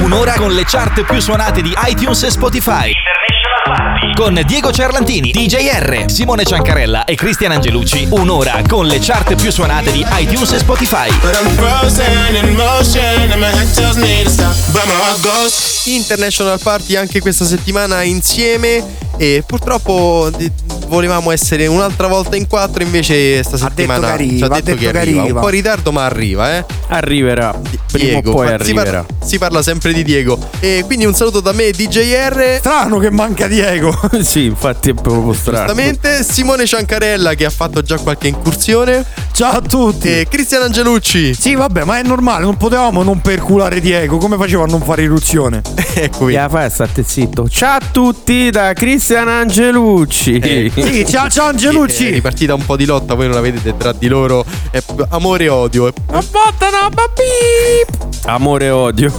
Un'ora con le chart più suonate di iTunes e Spotify. Con Diego Cerlantini, DJR, Simone Ciancarella e Cristian Angelucci. Un'ora con le chart più suonate di iTunes e Spotify. International Party anche questa settimana insieme e purtroppo volevamo essere un'altra volta in quattro invece sta Ha detto settimana che arriva, ci ha ha detto che che arriva. arriva. Un po' in ritardo ma arriva, eh. Arriverà. Prima Diego, poi si parla-. Si parla, sempre di Diego. E quindi un saluto da me, DJR. Strano che manca Diego. sì, infatti è proprio strano. Giustamente Simone Ciancarella che ha fatto già qualche incursione. Ciao a tutti. E Cristian Angelucci. Sì, vabbè, ma è normale, non potevamo non perculare Diego. Come faceva a non fare irruzione? Eccomi. Ya fai, state zitto. Ciao a tutti da Cristian Angelucci. Eh, Sì, ciao, ciao È Angelucci. ripartita un po' di lotta, voi non la vedete tra di loro. È amore e odio. Ma bottano, ma beep. Amore e odio.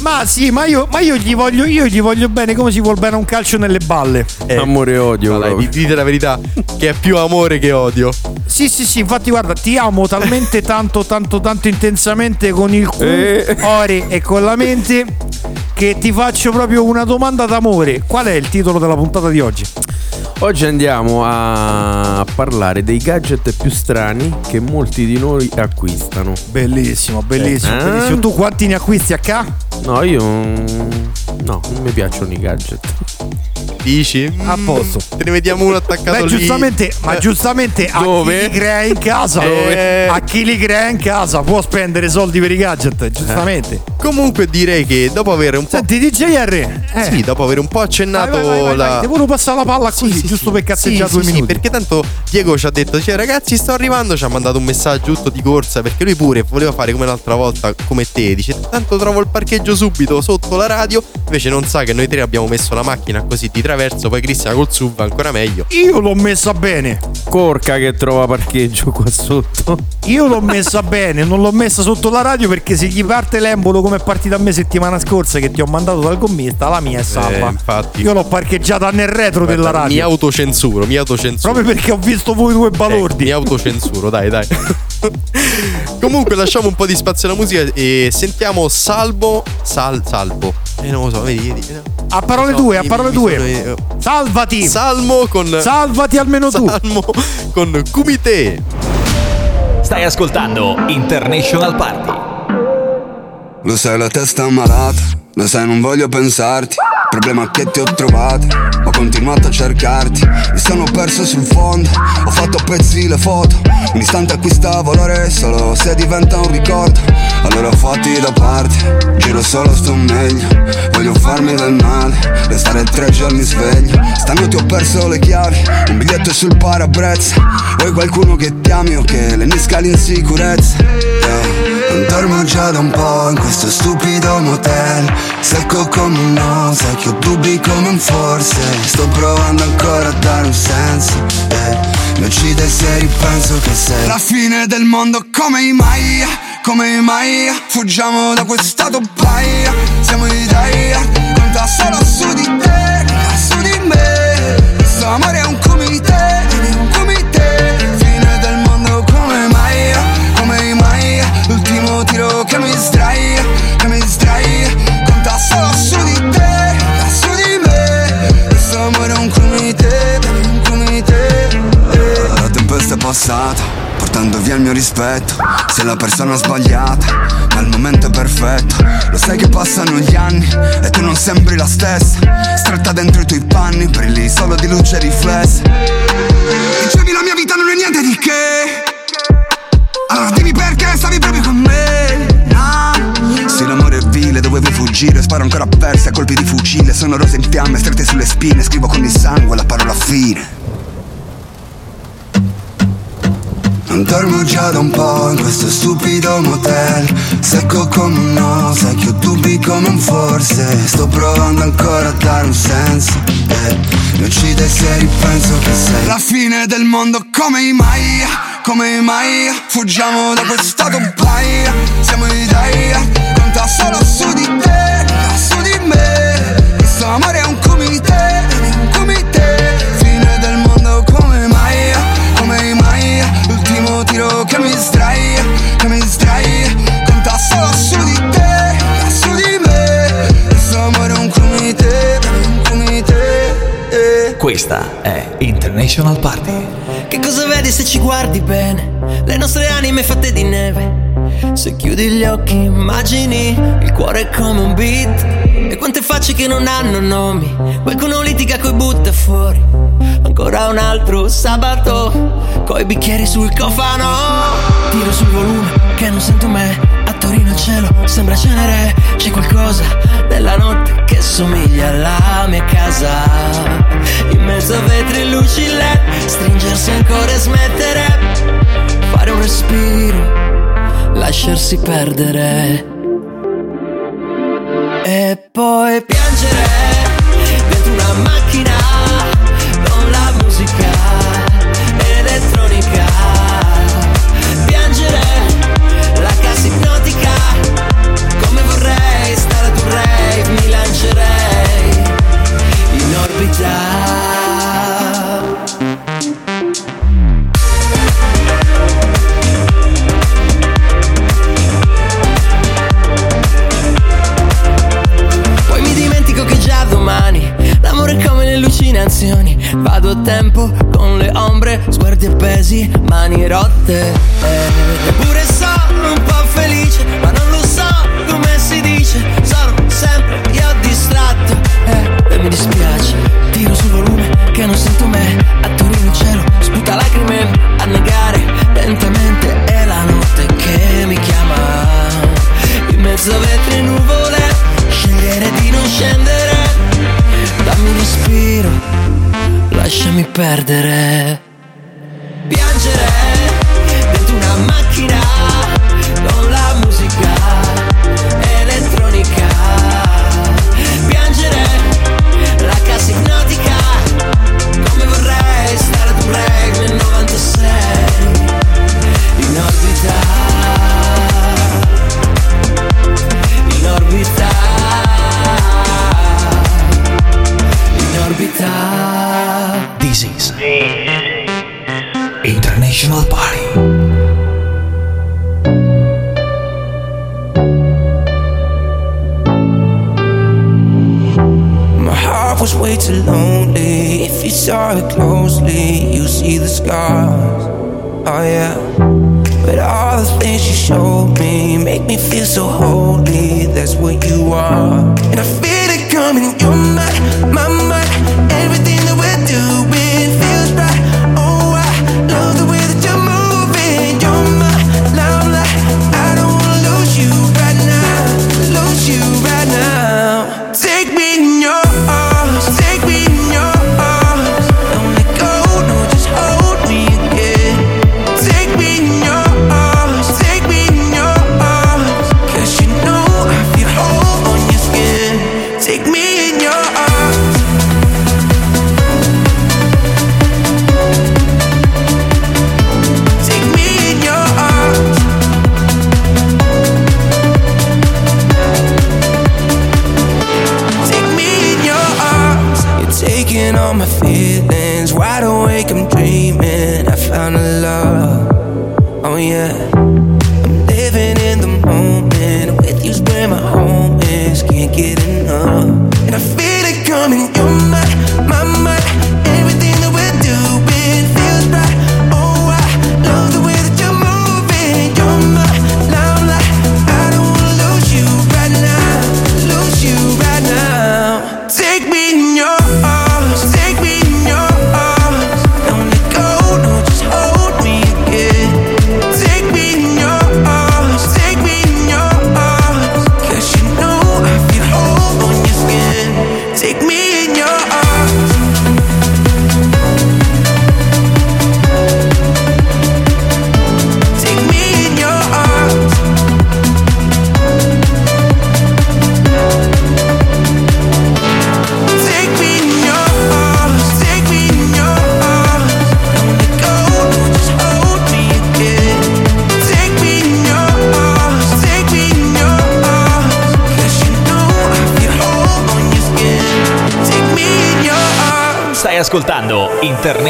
Ma sì, ma io, ma io gli voglio, io gli voglio bene come si vuol bene a un calcio nelle balle. Eh, Amore e odio. dai, proprio. dite la verità, che è più amore che odio. Sì, sì, sì, infatti guarda, ti amo talmente tanto, tanto, tanto intensamente con il Eh. cuore e con la mente che ti faccio proprio una domanda d'amore. Qual è il titolo della puntata di oggi? Oggi andiamo a parlare dei gadget più strani che molti di noi acquistano. Bellissimo, bellissimo, Eh. bellissimo. Tu quanti ne acquisti a K? No, io. No, non mi piacciono i gadget. Dici? A posto. Te ne vediamo uno attaccato Beh, giustamente, ma Eh, giustamente a Dove? chi li crea in casa, Dove? a chi li crea in casa può spendere soldi per i gadget, giustamente. Comunque direi che dopo aver un po'. Senti, DJR, eh, Sì, dopo aver un po' accennato vai, vai, vai, la. vai. devo passare la palla Sì, così, sì, giusto sì. per cazzeggiare Sì, due minuti. perché tanto Diego ci ha detto, cioè ragazzi sto arrivando, ci ha mandato un messaggio tutto di corsa, perché lui pure voleva fare come l'altra volta, come te, dice tanto trovo il parcheggio subito sotto la radio, invece non sa che noi tre abbiamo messo la macchina così di traverso, poi Cristian col SUV ancora meglio. Io l'ho messa bene. Corca che trova parcheggio qua sotto. Io l'ho messa bene, non l'ho messa sotto la radio perché se gli parte l'embolo come è partita a me settimana scorsa che ti ho mandato dal gommista, la mia è salva. Eh, infatti. Io l'ho parcheggiata nel retro della Guarda, Mi radio. autocensuro, mi autocensuro. Proprio perché ho visto voi due balordi. Eh, mi autocensuro, dai, dai. Comunque lasciamo un po' di spazio alla musica e sentiamo Salvo. Sal, salvo. Eh, non lo so, vedi, vedi. eh. A parole so, due, a mi- parole mi Salvati. Salmo con. Salvati almeno tu. Salmo con Kumite. Stai ascoltando International Party. Lo sai la testa è malata, lo sai non voglio pensarti Problema che ti ho trovato, ho continuato a cercarti Mi sono perso sul fondo, ho fatto a pezzi le foto Un istante acquista valore solo se diventa un ricordo. Allora fatti da parte, giro solo sto meglio. Voglio farmi del male, restare tre giorni sveglio. Stanotte ho perso le chiavi, un biglietto sul parabrezza. Vuoi qualcuno che ti ami o che le nisca l'insicurezza? Yeah. Non dormo già da un po' in questo stupido motel. Secco come un no, sai che ho dubbi come un forse. Sto provando ancora a dare un senso eh. Mi uccide se ripenso che sei La fine del mondo come i Maya, come i Maya. Fuggiamo da quest'stato paia Siamo i Daya, conta solo su di te, Sei la persona sbagliata, ma il momento è perfetto. Lo sai che passano gli anni e tu non sembri la stessa. Stretta dentro i tuoi panni, brilli solo di luce riflessa. Dicevi la mia vita non è niente di che. Allora dimmi perché stavi proprio con me. Ah. Se l'amore è vile dovevo fuggire Sparo ancora perse a colpi di fucile. Sono rose in fiamme strette sulle spine Scrivo con il sangue la parola fine Non dormo già da un po' in questo stupido motel. Secco come un no, sai ho dubbi come un forse. Sto provando ancora a dare un senso. Eh. Mi uccide se ripenso che sei La fine del mondo. Come i Maya, come i Maya. Fuggiamo da quest'stato paia Siamo i Daya, conta solo su di te, National Party. Che cosa vedi se ci guardi bene? Le nostre anime fatte di neve. Se chiudi gli occhi immagini il cuore come un beat. E quante facce che non hanno nomi. Qualcuno litiga coi butta fuori. Ancora un altro sabato. Coi bicchieri sul cofano. Tiro sul volume che non sento me Torino il cielo sembra cenere. C'è qualcosa nella notte che somiglia alla mia casa. In mezzo a vetri e luci LED Stringersi ancora e smettere. Fare un respiro Lasciarsi perdere. E poi piangere sapevi già. Vado a tempo con le ombre, sguardi appesi, mani rotte. Eppure sono un po' felice, ma non lo so come si dice. Sono sempre io di mi dispiace. Tiro sul volume che non sento me. A Torino il cielo sputa lacrime A negare. Lentamente è la notte che mi chiama. In mezzo a vetri e nuvole Scegliere di non scendere. Dammi un respiro Lasciami perdere. oh yeah. But all the things you showed me make me feel so whole.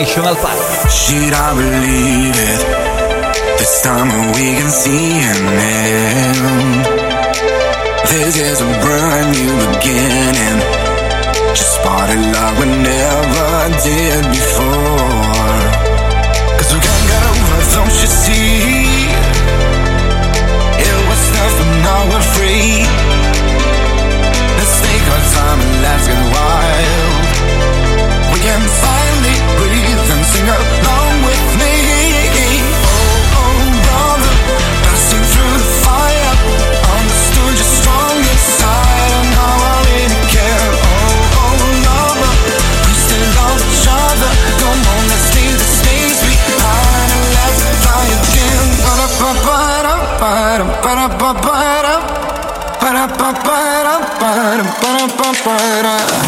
National Park. Should I believe? I.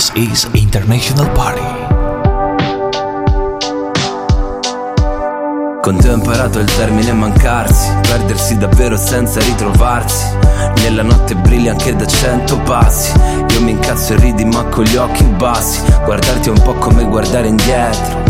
This is International Party. Con te ho imparato il termine mancarsi, perdersi davvero senza ritrovarsi. Nella notte brilli anche da cento passi. Io mi incazzo e ridi ma con gli occhi bassi. Guardarti è un po' come guardare indietro.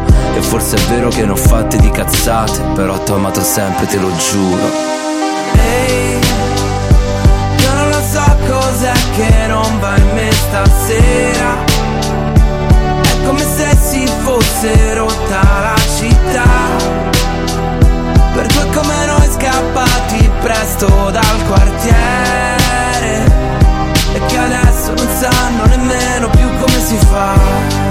e forse è vero che ne ho fatte di cazzate, però t'ho amato sempre, te lo giuro. Ehi, io non lo so cos'è che non va in me stasera. È come se si fosse rotta la città. Per due come noi scappati presto dal quartiere. E che adesso non sanno nemmeno più come si fa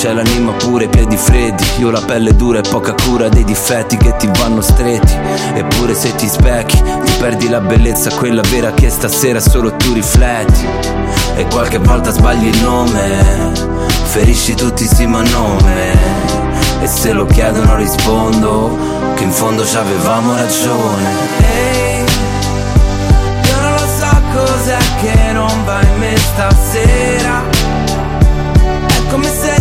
C'hai l'anima pure, i piedi freddi. Io la pelle dura e poca cura dei difetti che ti vanno stretti. Eppure se ti specchi Ti perdi la bellezza, quella vera che stasera solo tu rifletti. E qualche volta sbagli il nome Ferisci tutti sì ma nome. E se lo chiedono rispondo Che in fondo ci avevamo ragione. Ehi, io non lo so cos'è che non va in me stasera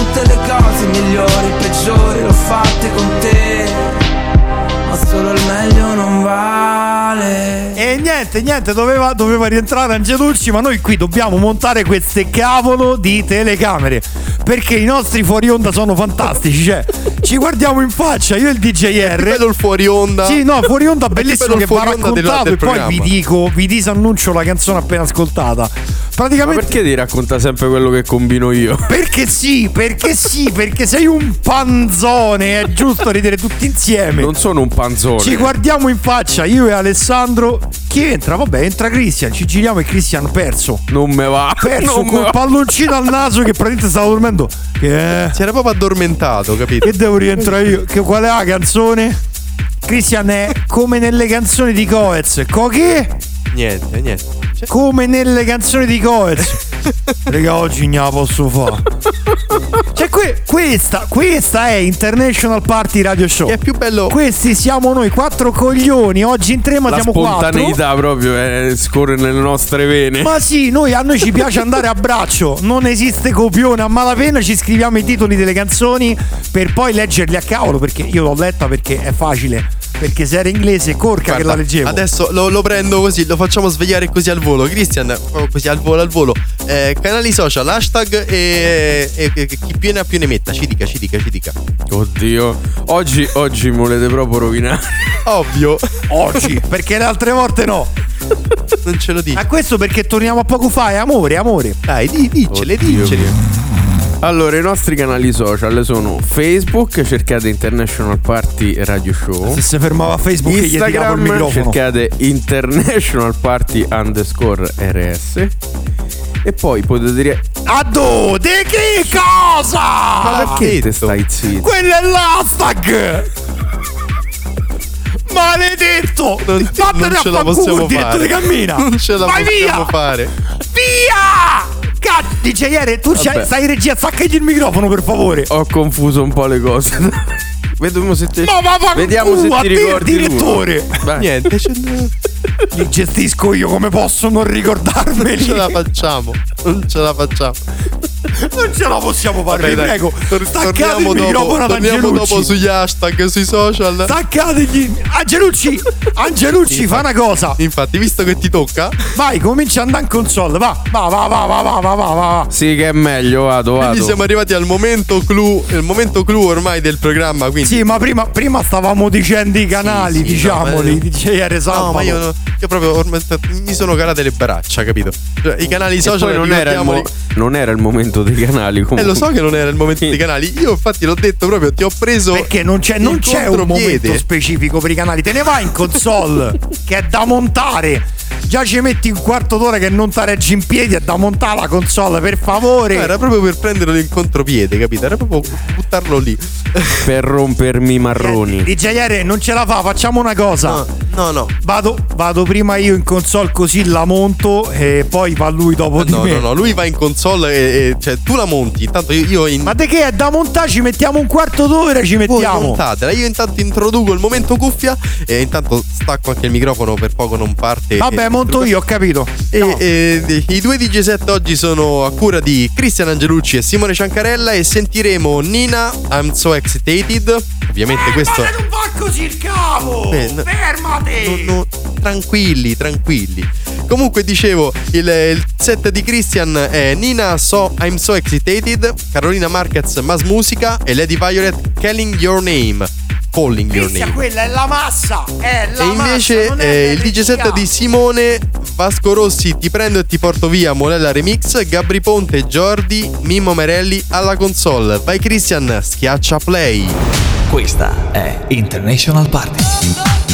tutte le cose migliori, peggiori l'ho fatte con te Ma solo il meglio non vale E niente, niente, doveva, doveva rientrare Angelucci, ma noi qui dobbiamo montare queste cavolo di telecamere. Perché i nostri fuori onda sono fantastici. Cioè, ci guardiamo in faccia, io e il DJR. Vedo il fuori onda. Sì, no, fuori onda bellissimo che va onda del- raccontato del e poi vi dico, vi disannuncio la canzone appena ascoltata. Ma Praticamente perché ti racconta sempre quello che combino io? perché sì, perché sì, perché sei un panzone, è giusto ridere tutti insieme. Non sono un panzone. Ci guardiamo in faccia, io e Alessandro. Chi entra? Vabbè, entra Christian. Ci giriamo e Christian ha perso. Non me va. Perso Non col va. palloncino al naso che praticamente stava dormendo. Che è? Si era proprio addormentato, capito? Che devo rientrare io? Che, qual è la canzone? Christian è come nelle canzoni di Coez. Co che? Niente, niente. Cioè, Come nelle canzoni di Coez. Raga, oggi non la posso fare. Cioè, que- questa, questa è International Party Radio Show. che è più bello. Questi siamo noi, quattro coglioni. Oggi in tre, ma La siamo quattro. spontaneità proprio eh, scorre nelle nostre vene. Ma sì, noi, a noi ci piace andare a braccio. Non esiste copione a malapena. Ci scriviamo i titoli delle canzoni per poi leggerli a cavolo. Perché io l'ho letta perché è facile. Perché se era inglese, corca che la Guarda, leggevo. Adesso lo, lo prendo così, lo facciamo svegliare così al volo. Christian, proprio così al volo, al volo. Eh, canali social, hashtag e, e- e chi più ne ha più ne metta. Ci dica, ci dica, ci dica. Oddio. Oggi, oggi mi volete proprio rovinare. Ovvio, Oggi, perché le altre volte no. non ce lo dici. Ma questo perché torniamo a poco fa, è amore, amore. Dai, di, dicele, Oddio dicele. mio. Allora, i nostri canali social sono Facebook, cercate International Party Radio Show. Se si fermava Facebook e gli il Instagram, microfono. cercate International Party underscore RS. E poi potete dire. A dove? Di che cosa? Ma perché te stai zitto? Quello è l'hashtag! Maledetto! Non, Vattene non a ce la possiamo fare. cammina! Non ce la Vai possiamo via! fare. Via! Cazzo, DJR, tu c'hai- Vabbè. stai in regia, staccagli il microfono per favore! Ho confuso un po' le cose. Vediamo se ti. Ma va va Vediamo se ti te, ricordi. direttore! Niente, ce, Li gestisco io come posso non ricordarmeli! ce la facciamo. Non ce la facciamo. Non ce la possiamo fare, Vabbè, vi prego! tor- Staccate il microfono ad torniamo dopo Angelucci! sugli hashtag, sui social. Staccategli! Angelucci! Angelucci, fa una cosa! Infatti, visto che ti tocca, Vai, comincia ad andare in console, va, va, va, va, va, va, va, va, va. Sì, che è meglio, vado, quindi vado. siamo arrivati al momento clou, il momento clou ormai del programma. Quindi Sì, ma prima, prima stavamo dicendo i canali, sì, diciamoli, no, ma- DJR Sabato. No, ma io, io proprio ormai mi sono calate le braccia, capito? Cioè, I canali social non era, il mo- non era il momento dei canali. Eh, Comunque. lo so che non era il momento dei canali. Io, infatti, l'ho detto proprio. Ti ho preso. Perché non c'è, non c'è un momento specifico per i canali, te ne vai in console, che è da montare. Già ci metti un quarto d'ora che non ti reggi in piedi, è da montare la console, per favore. No, era proprio per prenderlo in contropiede, capito? Era proprio buttarlo lì. Per rompermi i marroni. DJR non ce la fa, facciamo una cosa. No, no, no. Vado, vado prima io in console così la monto e poi va lui dopo di No, me. no, no, lui va in console e, e- cioè tu la monti. Intanto io, io in Ma di che è da montare? Ci mettiamo un quarto d'ora, ci mettiamo. montatela. Io intanto introduco il momento cuffia e intanto stacco anche il microfono per poco non parte. Vabbè, e- monto io, ho capito. E, No. e- i due DJ set oggi sono a cura di Cristian Angelucci e Simone Ciancarella e sentiremo Nina I'm So Excited. Ovviamente questo Ma non va così il cavo! Eh, no- Fermati! No, tranquilli, tranquilli. Comunque dicevo, il, il set di Christian è Nina So I'm So Excited, Carolina Marquez Mas Musica e Lady Violet Calling Your Name. Calling Your Cristian, Name. quella è la massa! È la E invece massa, eh, il. DJ set di Simone Vasco Rossi Ti prendo e ti porto via Molella Remix Gabri Ponte Jordi Mimmo Merelli alla console Vai Christian schiaccia play Questa è International Party.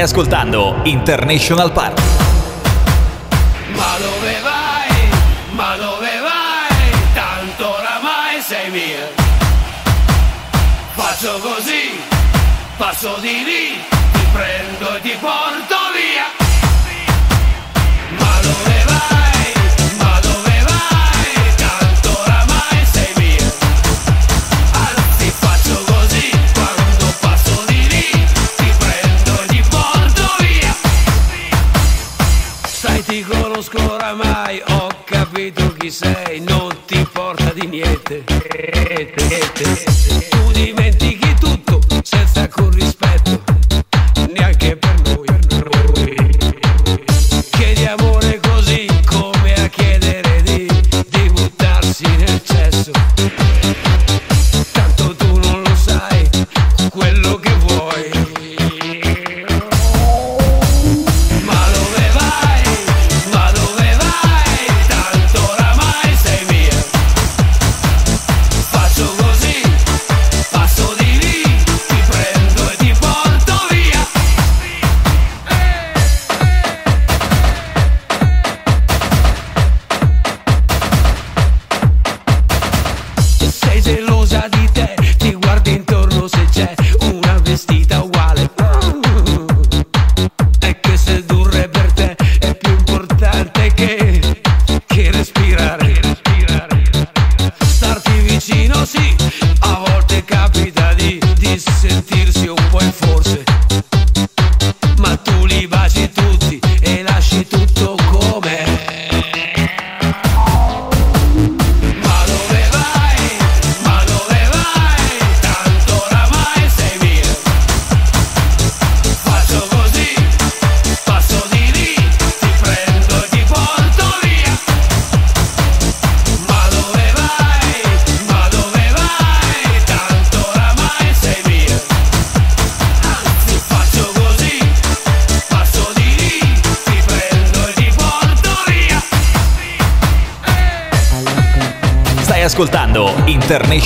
Stai ascoltando International Park. Ma dove vai? Ma dove vai? Tanto oramai sei mia. Faccio così, passo di lì, ti prendo e ti porto.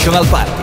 National Park.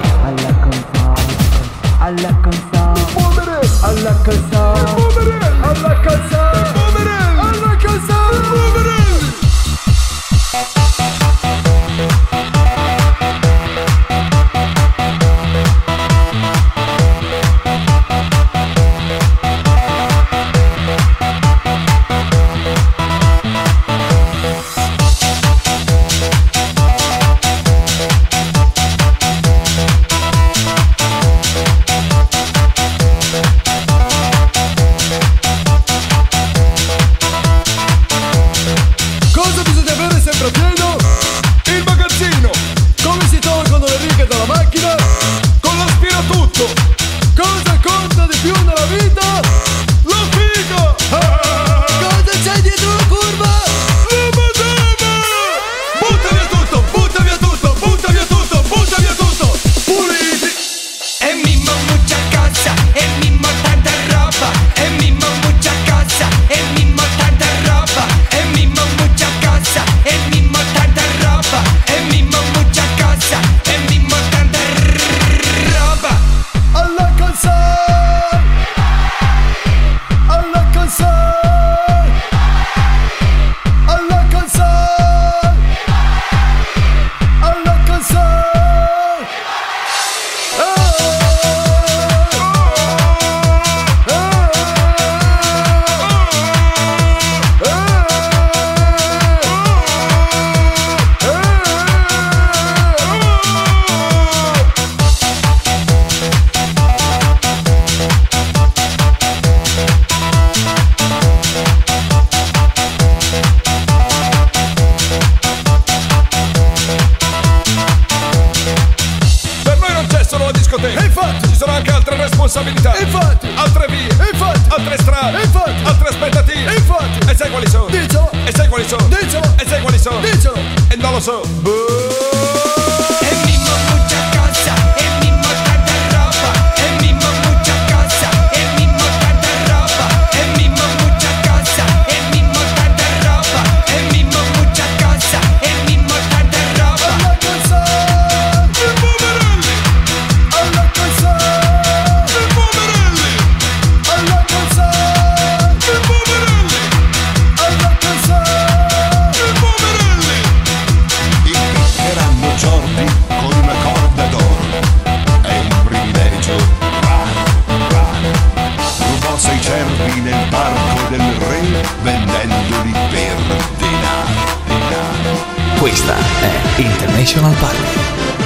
National Park.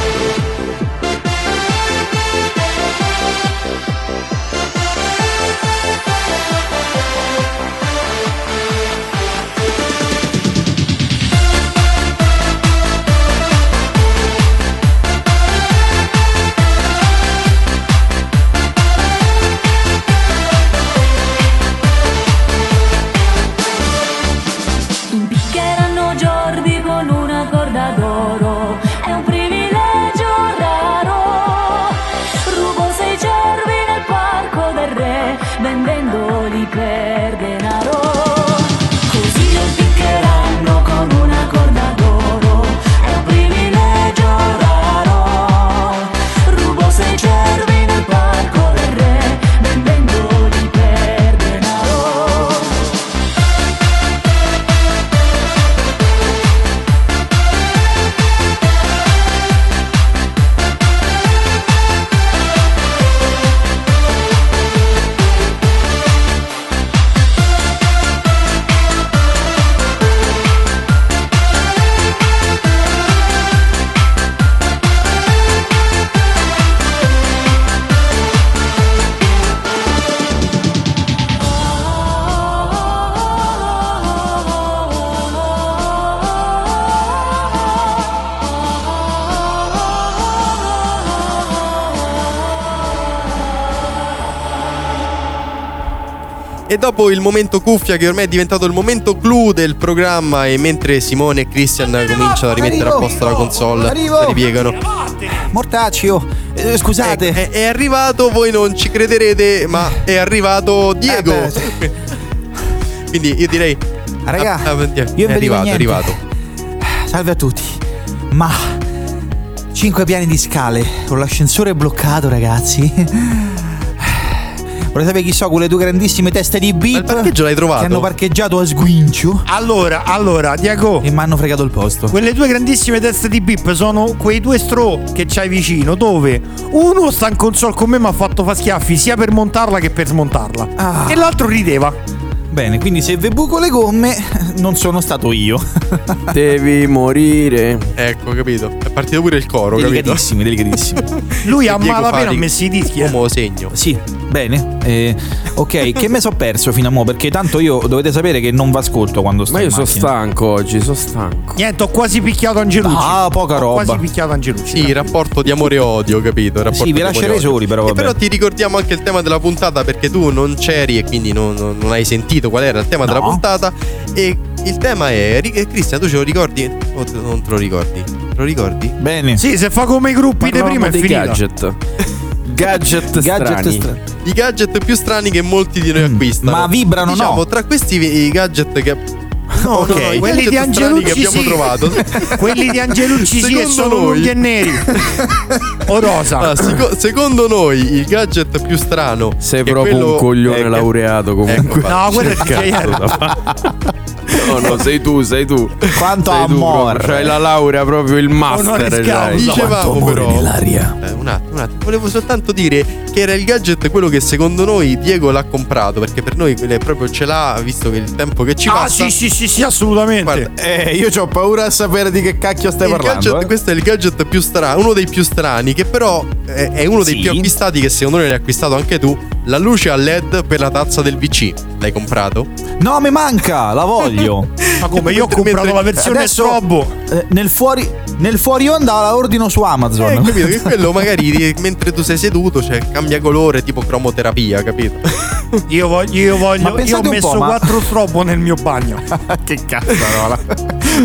E dopo il momento cuffia che ormai è diventato il momento clou del programma e mentre Simone e Christian cominciano a rimettere arrivo, a posto la console, arrivo. la ripiegano. Mortaccio, eh, scusate. Ecco, è, è, arrivato, voi non ci crederete, ma è arrivato Diego. Eh Quindi io direi... Raga, ah, ah, a, a, io è arrivato, è arrivato. Ah, salve a tutti. Ma 5 piani di scale con l'ascensore bloccato, ragazzi. Vorrei sapere chi so, quelle due grandissime teste di beep. il parcheggio l'hai trovato? Che hanno parcheggiato a sguincio. Allora, allora, Diago. E mi hanno fregato il posto. Quelle due grandissime teste di beep sono quei due stro che c'hai vicino, dove uno sta in console con me mi ha fatto fa schiaffi sia per montarla che per smontarla. Ah. E l'altro rideva. Bene, quindi se ve buco le gomme, non sono stato io. Devi morire. Ecco, capito? È partito pure il coro, capito? Delicatissimi, delicatissimi. Lui a Diego malapena ha messo i dischi. eh. Uomo segno. Sì, bene. Eh, ok, che me so perso fino a mo'? Perché tanto io dovete sapere che non vi ascolto quando sto Ma io sono stanco oggi, sono stanco. Niente, ho quasi picchiato Angelucci. Ah, poca Ho roba. quasi picchiato Angelucci. Sì, rapporto di amore e odio, capito? Rapporto Sì, vi lascerei soli, però, E però ti ricordiamo anche il tema della puntata perché tu non c'eri e quindi non, non- non hai sentito qual era il tema della No. puntata. E il tema è. eh, Cristian, tu ce lo ricordi? O non te lo ricordi? Te lo ricordi? Bene. Sì, se fa come i gruppi di prima è dei finita. gadget. Gadget, Gadget strani. stra- I gadget più strani che molti di noi acquistano. Mm, ma vibrano, diciamo, no? tra questi i gadget che. No, Ok, no, no, quelli di Angelucci che abbiamo sì. trovato. Quelli di Angelucci sì e sono noi- lunghi e neri. o rosa. Allora, seco- secondo noi il gadget più strano Sei proprio quello- un coglione è laureato comunque. Ecco, No, quello è Che cazzo? No, no, sei tu, sei tu. Quanto sei tu amore. proprio, C'hai la laurea, proprio il master. Causa. Dicevamo però nell'aria. Eh, un attimo, un attimo. Volevo soltanto dire che era il gadget quello che secondo noi Diego l'ha comprato. Perché per noi proprio ce l'ha, visto che il tempo che ci Ah, passa. sì, sì, sì, sì, assolutamente. Guarda, Eh, io ho paura a sapere di che cacchio stai il parlando. gadget- eh. Questo è il gadget più strano, uno dei più strani, che però è, è uno dei Sì. più acquistati. Che secondo noi l'hai acquistato anche tu. La luce a LED per la tazza del VC. L'hai comprato? No, mi manca, la voglio. Ma come io ho comprato la versione Adesso- strobo. Eh, nel, fuori, nel fuori onda la ordino su Amazon. Eh, capito? Che quello magari mentre tu sei seduto, cioè cambia colore, tipo cromoterapia, capito? Io voglio, io voglio, Ma io ho messo ma- quattro strobo nel mio bagno. che cazzarola.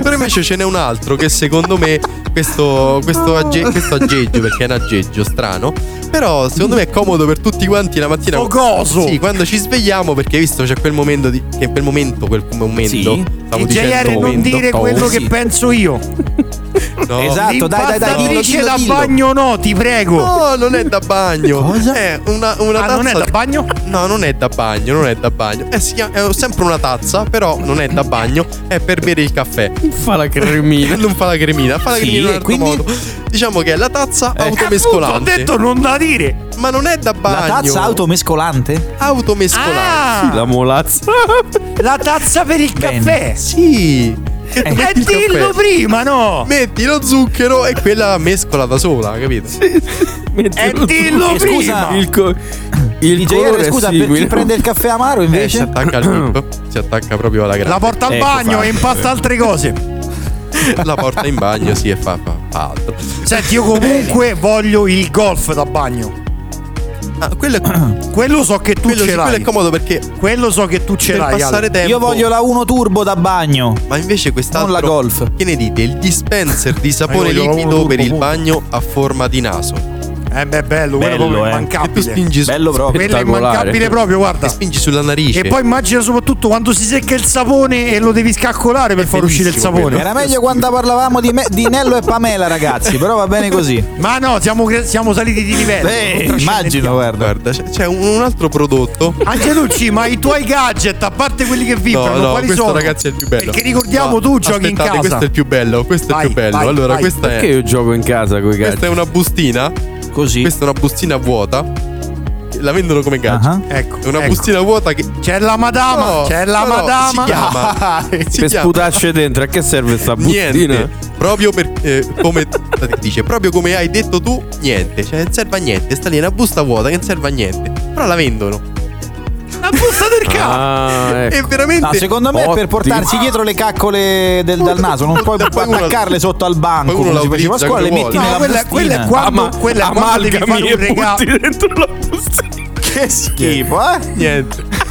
Però invece ce n'è un altro che secondo me questo, questo, agge- questo aggeggio, perché è un aggeggio strano, però secondo me è comodo per tutti quanti la mattina. Sto coso. Sì, quando ci svegliamo, perché hai visto c'è quel momento di, che quel momento, quel momento, Sì. Stavo E JR non dire quello che penso io. No. Esatto, dai, dai, dai, dillo, dillo, da dillo. bagno no, ti prego. No, non è da bagno. Cosa? È una, una ah, tazza. non è da bagno? No, non è da bagno, non è da bagno. Eh, si chiama- è sempre una tazza, però non è da bagno, è per bere il caffè. Fa la cremina. Non fa la cremina, fa la Sì, cremina in quindi? modo. Diciamo che è la tazza Appunto, ho automescolante. detto non da dire. Ma non è da La bagno. tazza automescolante? automescolante. Ah, La molazza. la tazza per il Bene. caffè. Sì. E il dillo prima, no? Metti lo zucchero e quella mescola da sola, capito? E dillo Eh, scusa, prima. Il, co- il DJ colore scusa, per chi prende il caffè amaro Eh, si invece? attacca al bip, si attacca proprio alla grande. La porta al Ecco bagno fatto. e impasta altre cose. La porta in bagno, sì, e fa, fa, fa altro. Senti, io comunque voglio il golf da bagno. Ah, quello è, Quello so che tu quello, ce sì, quello l'hai. è comodo perché Quello so che tu ce per l'hai. passare tempo. Io voglio la 1 turbo da bagno. Ma invece quest'altro. Non la Golf. Che ne dite? Il dispenser di sapone uno liquido per il bagno a forma di naso. Eh beh, bello, quello Bello, proprio eh. Immancabile. spingi su- Bello proprio. Quello è immancabile proprio, guarda. spingi sulla narice. E poi immagina soprattutto quando si secca il sapone e lo devi scaccolare per far uscire il sapone. Era meglio quando parlavamo di, me- di Nello e Pamela, ragazzi, però va bene così. Ma no, siamo, siamo saliti di livello. Eh, immagino, guarda. Guarda, c'è, c'è un, un altro prodotto. Angelucci, ma i tuoi gadget, a parte quelli che vibrano, no, no, quali questo sono? ragazzi è il più bello. Perché ricordiamo No, tu giochi in casa. Questo è il più bello. Questo è Vai, il più bello. vai, allora, vai. questa Perché è. io gioco in casa con i Questa è gadget? una bustina. Così. Questa è una bustina vuota. La vendono come gadget. Ah. Ecco, È una ecco. bustina vuota che. C'è la madama, No, c'è la no, no, madama. Si chiama. si Per chiama sputarci dentro, a che serve sta bustina? Niente. Proprio per. eh, come. dice, proprio come hai detto tu, niente. Cioè, non serve a niente. Sta lì una busta vuota che non serve a niente. Però la vendono. La busta del cazzo. Ah, ecco. E veramente. No, secondo me è per Ottimo. portarsi dietro le caccole del, dal naso, non puoi Poi uno- attaccarle sotto al banco poi uno si faceva a scuola, le metti. No, nella quella, quella è quando, Ama- quella è quando devi fare un regalo. dentro la bustina. Che schifo, eh? Niente.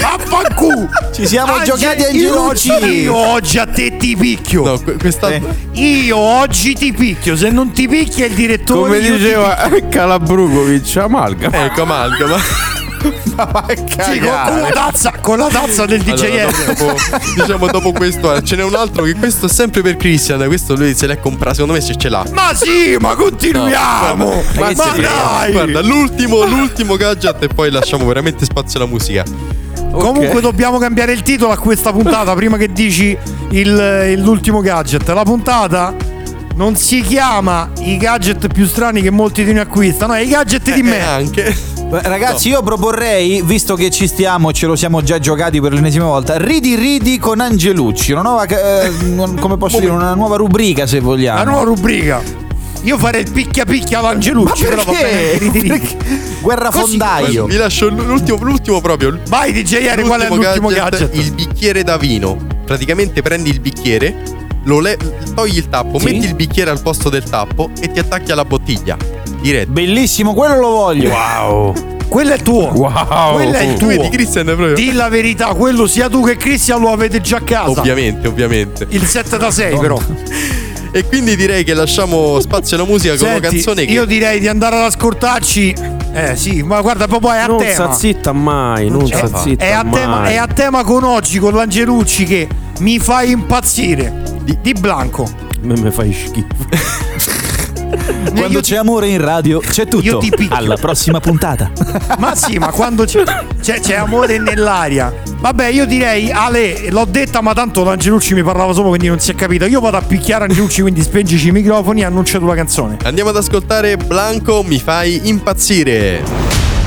Vaffanculo! Ci siamo Ange- giocati a io- Angelucci. Io oggi a te ti picchio. No, que- questa. Eh. Io oggi ti picchio. Se non ti picchia il direttore. Come diceva Calabrukovic, amalgama. Ecco, amalgama. Sì, con, con la tazza, con la tazza del Allora, DJR. dopo, diciamo dopo questo eh, ce n'è un altro che questo è sempre per Christian questo lui se l'è comprato secondo me se ce l'ha Ma sì, ma continuiamo! No, ma guarda, dai! guarda l'ultimo l'ultimo gadget e poi lasciamo veramente spazio alla musica Comunque dobbiamo cambiare il titolo a questa puntata prima che dici il- l'ultimo gadget. La puntata non si chiama i gadget più strani che molti di noi acquistano, è i gadget di me. anche. Ragazzi, io proporrei, visto che ci stiamo e ce lo siamo già giocati per l'ennesima volta, ridi ridi con Angelucci, una nuova, eh, come posso dire, una nuova rubrica se vogliamo. La nuova rubrica. Io farei il picchia picchia all'Angelucci, Ma però va perché? bene. Perché? Guerra Così, fondaio. vi lascio l'ultimo, l'ultimo proprio Vai DJR, qual è l'ultimo gadget? il bicchiere da vino praticamente prendi il bicchiere lo le- togli il tappo Sì. metti il bicchiere al posto del tappo e ti attacchi alla bottiglia diretto Bellissimo, quello lo voglio. Wow. Quello è tuo. Wow. Quello è il tu tuo. vedi Christian proprio Di la verità, quello sia tu che Cristian lo avete già a casa. ovviamente ovviamente Il 7 da 6 però. e quindi direi che lasciamo spazio alla musica con una Senti, canzone che io direi di andare ad ascoltarci. Eh sì, ma guarda, proprio è a Non tema. sta zitta mai, non È- sta zitta è, a mai. tema, è a tema con oggi, con l'Angelucci che mi fai impazzire. Di, Blanco. Me me fai schifo. Quando c'è amore in radio c'è tutto. Io ti picchio. Alla prossima puntata. Ma sì, ma quando c'è, c'è, c'è amore nell'aria. Vabbè, io direi, Ale, l'ho detta, ma tanto l'Angelucci mi parlava solo, quindi non si è capito. Io vado a picchiare Angelucci, quindi spengici i microfoni e annuncia tu la canzone. andiamo ad ascoltare Blanco mi fai impazzire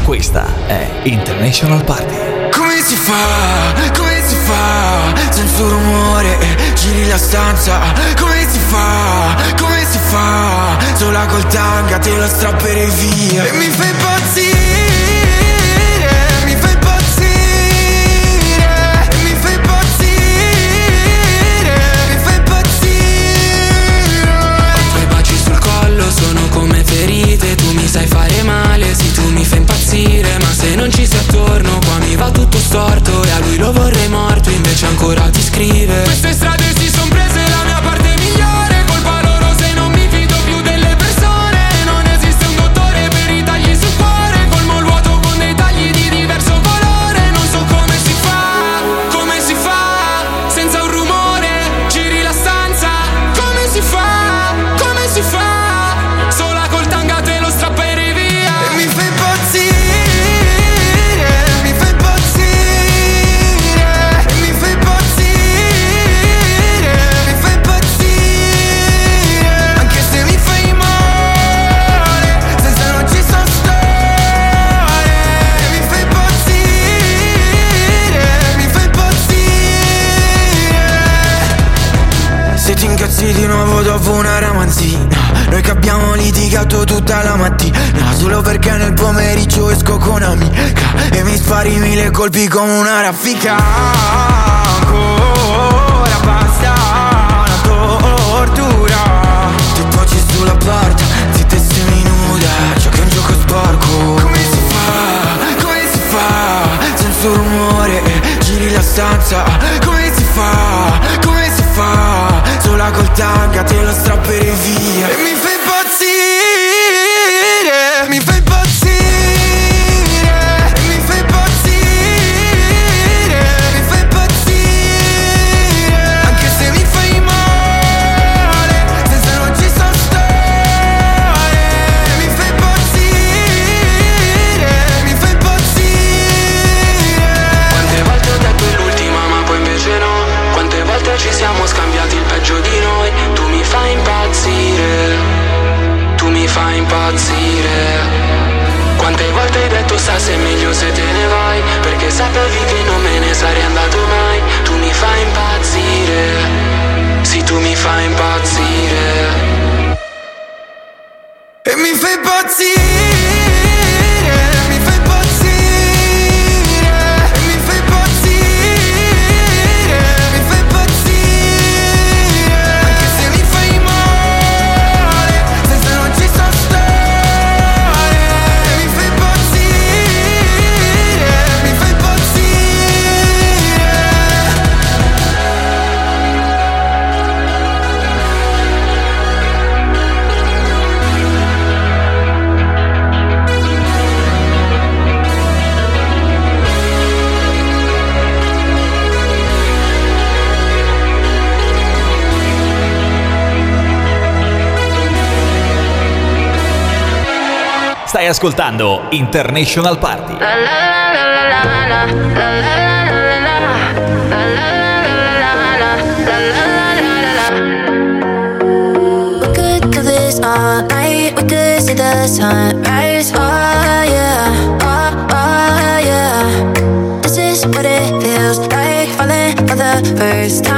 Questa è International Party. Come si fa? Come si fa? Senza rumore giri la stanza Come si fa? Come si fa? Sola col tanga te lo strapperei via E mi fai impazzire sono come ferite Tu mi sai fare male, E mi Stai ascoltando International Party. first time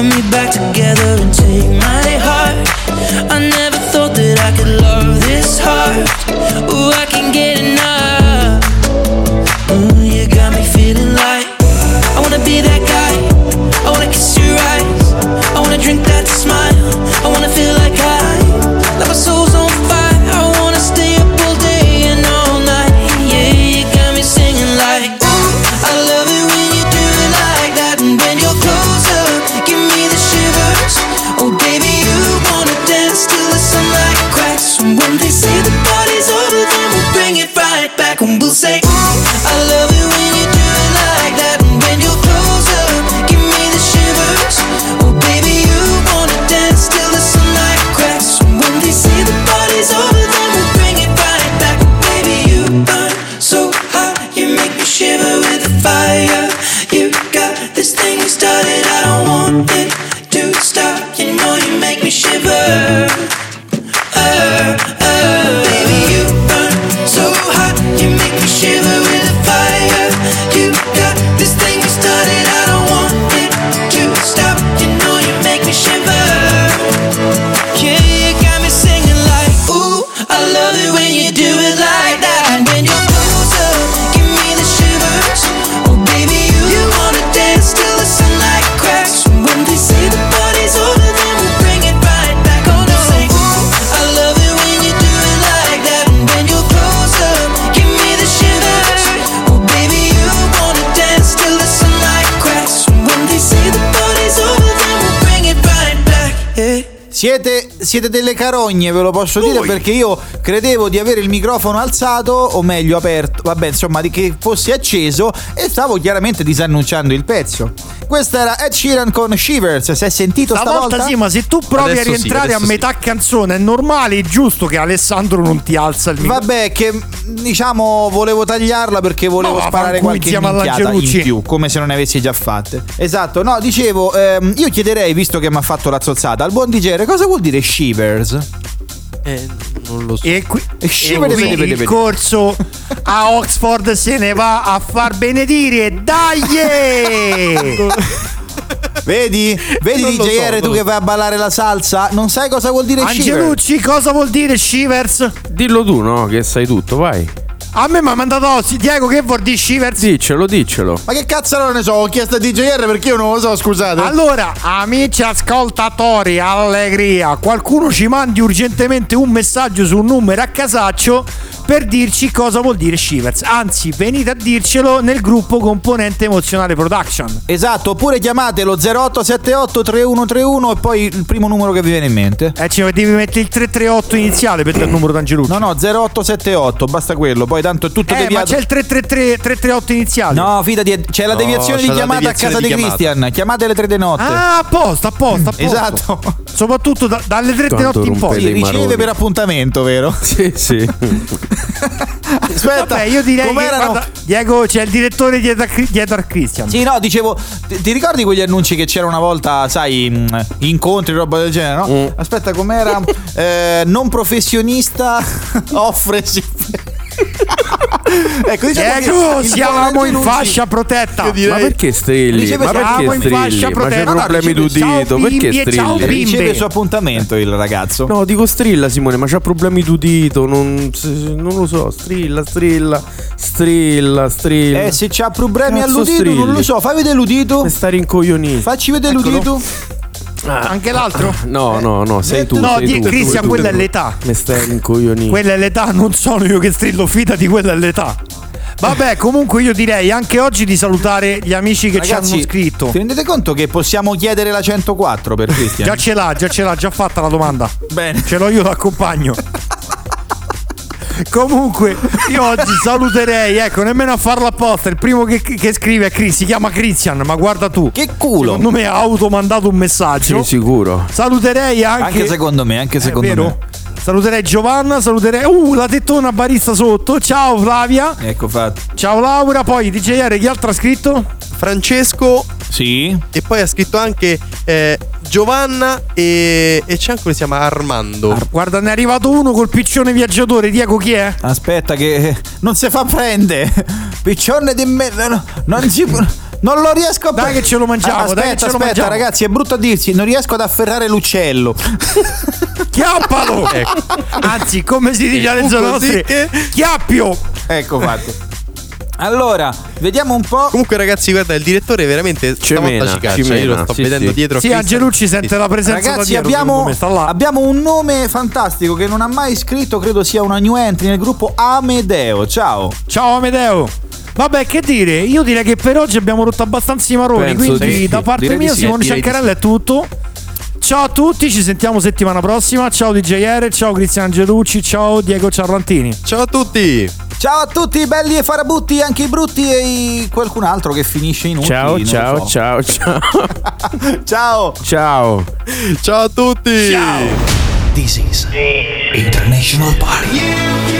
Put me back together and take my heart. I never thought that I could love this hard. Ooh, I Siete, siete delle carogne, ve lo posso dire, perché io credevo di avere il microfono alzato, o meglio aperto, vabbè, insomma, di che fosse acceso, e stavo chiaramente disannunciando il pezzo. Questa era Ed Sheeran con Shivers, si è sentito Stavolta stavolta? sì, ma se tu provi Adesso a sì, rientrare adesso a metà canzone, è normale e giusto che Alessandro non ti alza il microfono. Vabbè, che diciamo volevo tagliarla perché volevo No, sparare qualche minchiata in più, come se non ne avessi già fatte. Esatto, no, dicevo, ehm, io chiederei, visto che mi ha fatto la zozzata, al buon DJ, cosa vuol dire shivers? Eh, non lo so. E, qui, E e scivoli, qui vedi, vedi, il corso a Oxford se ne va a far benedire. Dai! Vedi? Vedi Non lo DJ so, tu che vai a ballare la salsa? Non sai cosa vuol dire shivers? Angelucci, cosa vuol dire Shivers? Dillo tu, no? Che sai tutto, vai. A me mi ha mandato Ossi. Diego, che vuol dire Shivers? Diccelo, diccelo. Ma che cazzo non ne so? Ho chiesto a DJ R perché io non lo so, scusate. Allora, amici ascoltatori, allegria, qualcuno ci mandi urgentemente un messaggio su un numero a casaccio per dirci cosa vuol dire Shivers. Anzi, venite a dircelo nel gruppo Componente Emozionale Production. Esatto, oppure chiamatelo 0878 3131 e poi il primo numero che vi viene in mente. Eh, ci devi mettere il 338 iniziale per il numero d'Angelucci. No, no, 0878, basta quello, poi tanto è tutto Eh, ma deviato. c'è il 333 338 iniziale. No, fidati, c'è la No, deviazione c'è di la chiamata deviazione a casa di di. Christian. Chiamate alle 3 di notte. Ah, apposta, apposta, apposta. Esatto. Soprattutto da- dalle 3 di notte in poi. Riceve per appuntamento, vero? Sì, sì. Aspetta, Vabbè, io direi che guarda, Diego c'è il direttore dietro a, dietro a Christian. Sì, no, dicevo, ti, ti ricordi quegli annunci che c'era una volta, sai, mh, incontri, roba del genere, no? Mm. Aspetta, com'era? Eh, non professionista offre. ecco, diciamo che Diego, siamo in fascia protetta. Ma perché strilli? Riceve- Ma siamo perché in strilli? fascia Ma c'è protetta. problemi d'udito? Perché e ciao, strilli? bimbi. Riceve il suo appuntamento il ragazzo. No, dico strilla Simone, ma c'ha problemi d'udito, non, non lo so, strilla, strilla, strilla, strilla. Eh, se c'ha problemi Cazzo all'udito, strilli. non lo so, fai vedere l'udito. E sta rincoglionito. Facci vedere Eccolo. l'udito. Anche l'altro? No, no, no, sei tu. No, sei di- tu, Cristian, tu, quella tu. è l'età. Mi stai rincoglionito. Quella è l'età, non sono io che strillo, fidati, quella è l'età. Vabbè, comunque io direi anche oggi di salutare gli amici che ci Ragazzi, hanno scritto. Ti rendete conto che possiamo chiedere la 104 per Cristian? Già ce l'ha, già ce l'ha, già fatta la domanda. Bene. Ce l'ho io l'accompagno. Comunque, io oggi saluterei, ecco, nemmeno a farlo apposta. Il primo che, che scrive è Chris, si chiama Christian, ma guarda tu. Che culo. Secondo me ha automandato un messaggio. Sì, sicuro. Saluterei anche. Anche secondo me, anche È secondo vero? me. Saluterei Giovanna, saluterei. Uh, la tettona barista sotto. Ciao Flavia. Ecco fatto. Ciao Laura. Poi DJR, chi altro ha scritto? Francesco Sì. e poi ha scritto anche eh, Giovanna e, e c'è anche uno che si chiama Armando. Guarda, ne è arrivato uno col piccione viaggiatore. Diego, chi è? Aspetta che non si fa prendere. Piccione di me. no, Non si non lo riesco a Dai che ce lo mangiamo, aspetta, dai che ce lo aspetta, mangiamo. ragazzi, è brutto a dirsi, non riesco ad afferrare l'uccello. Chiappalo! Anzi, come si dice alle nostre, che- chiappio! ecco fatto. Allora, vediamo un po'. Comunque, ragazzi, guarda, il direttore veramente mena, ci caccia. ci Io lo sto sì, vedendo sì. dietro. Sì. Angelucci sente la presenza da Ragazzi, dietro, abbiamo, abbiamo un nome fantastico che non ha mai scritto, credo sia una new entry nel gruppo Amedeo. Ciao. Ciao Amedeo! Vabbè, che dire, io direi che per oggi abbiamo rotto abbastanza i maroni, Penso quindi di da parte mia sì, Simone Ciancarella è tutto. Ciao a tutti, ci sentiamo settimana prossima. Ciao DJR, ciao Cristian Angelucci, ciao Diego Ciarlantini. Ciao a tutti. Ciao a tutti, belli e farabutti, anche i brutti e i- qualcun altro che finisce in utili. Ciao, ciao, so. ciao, ciao. Ciao. Ciao. Ciao a tutti. This is International Party.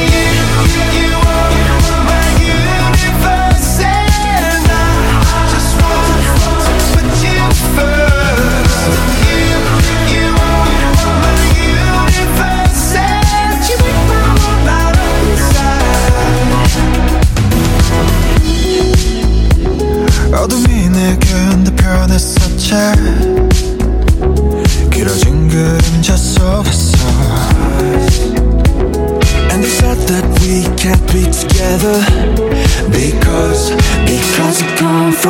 변했었지 길어진 그림자 속에서 And they said that we can't be together Because, because we come from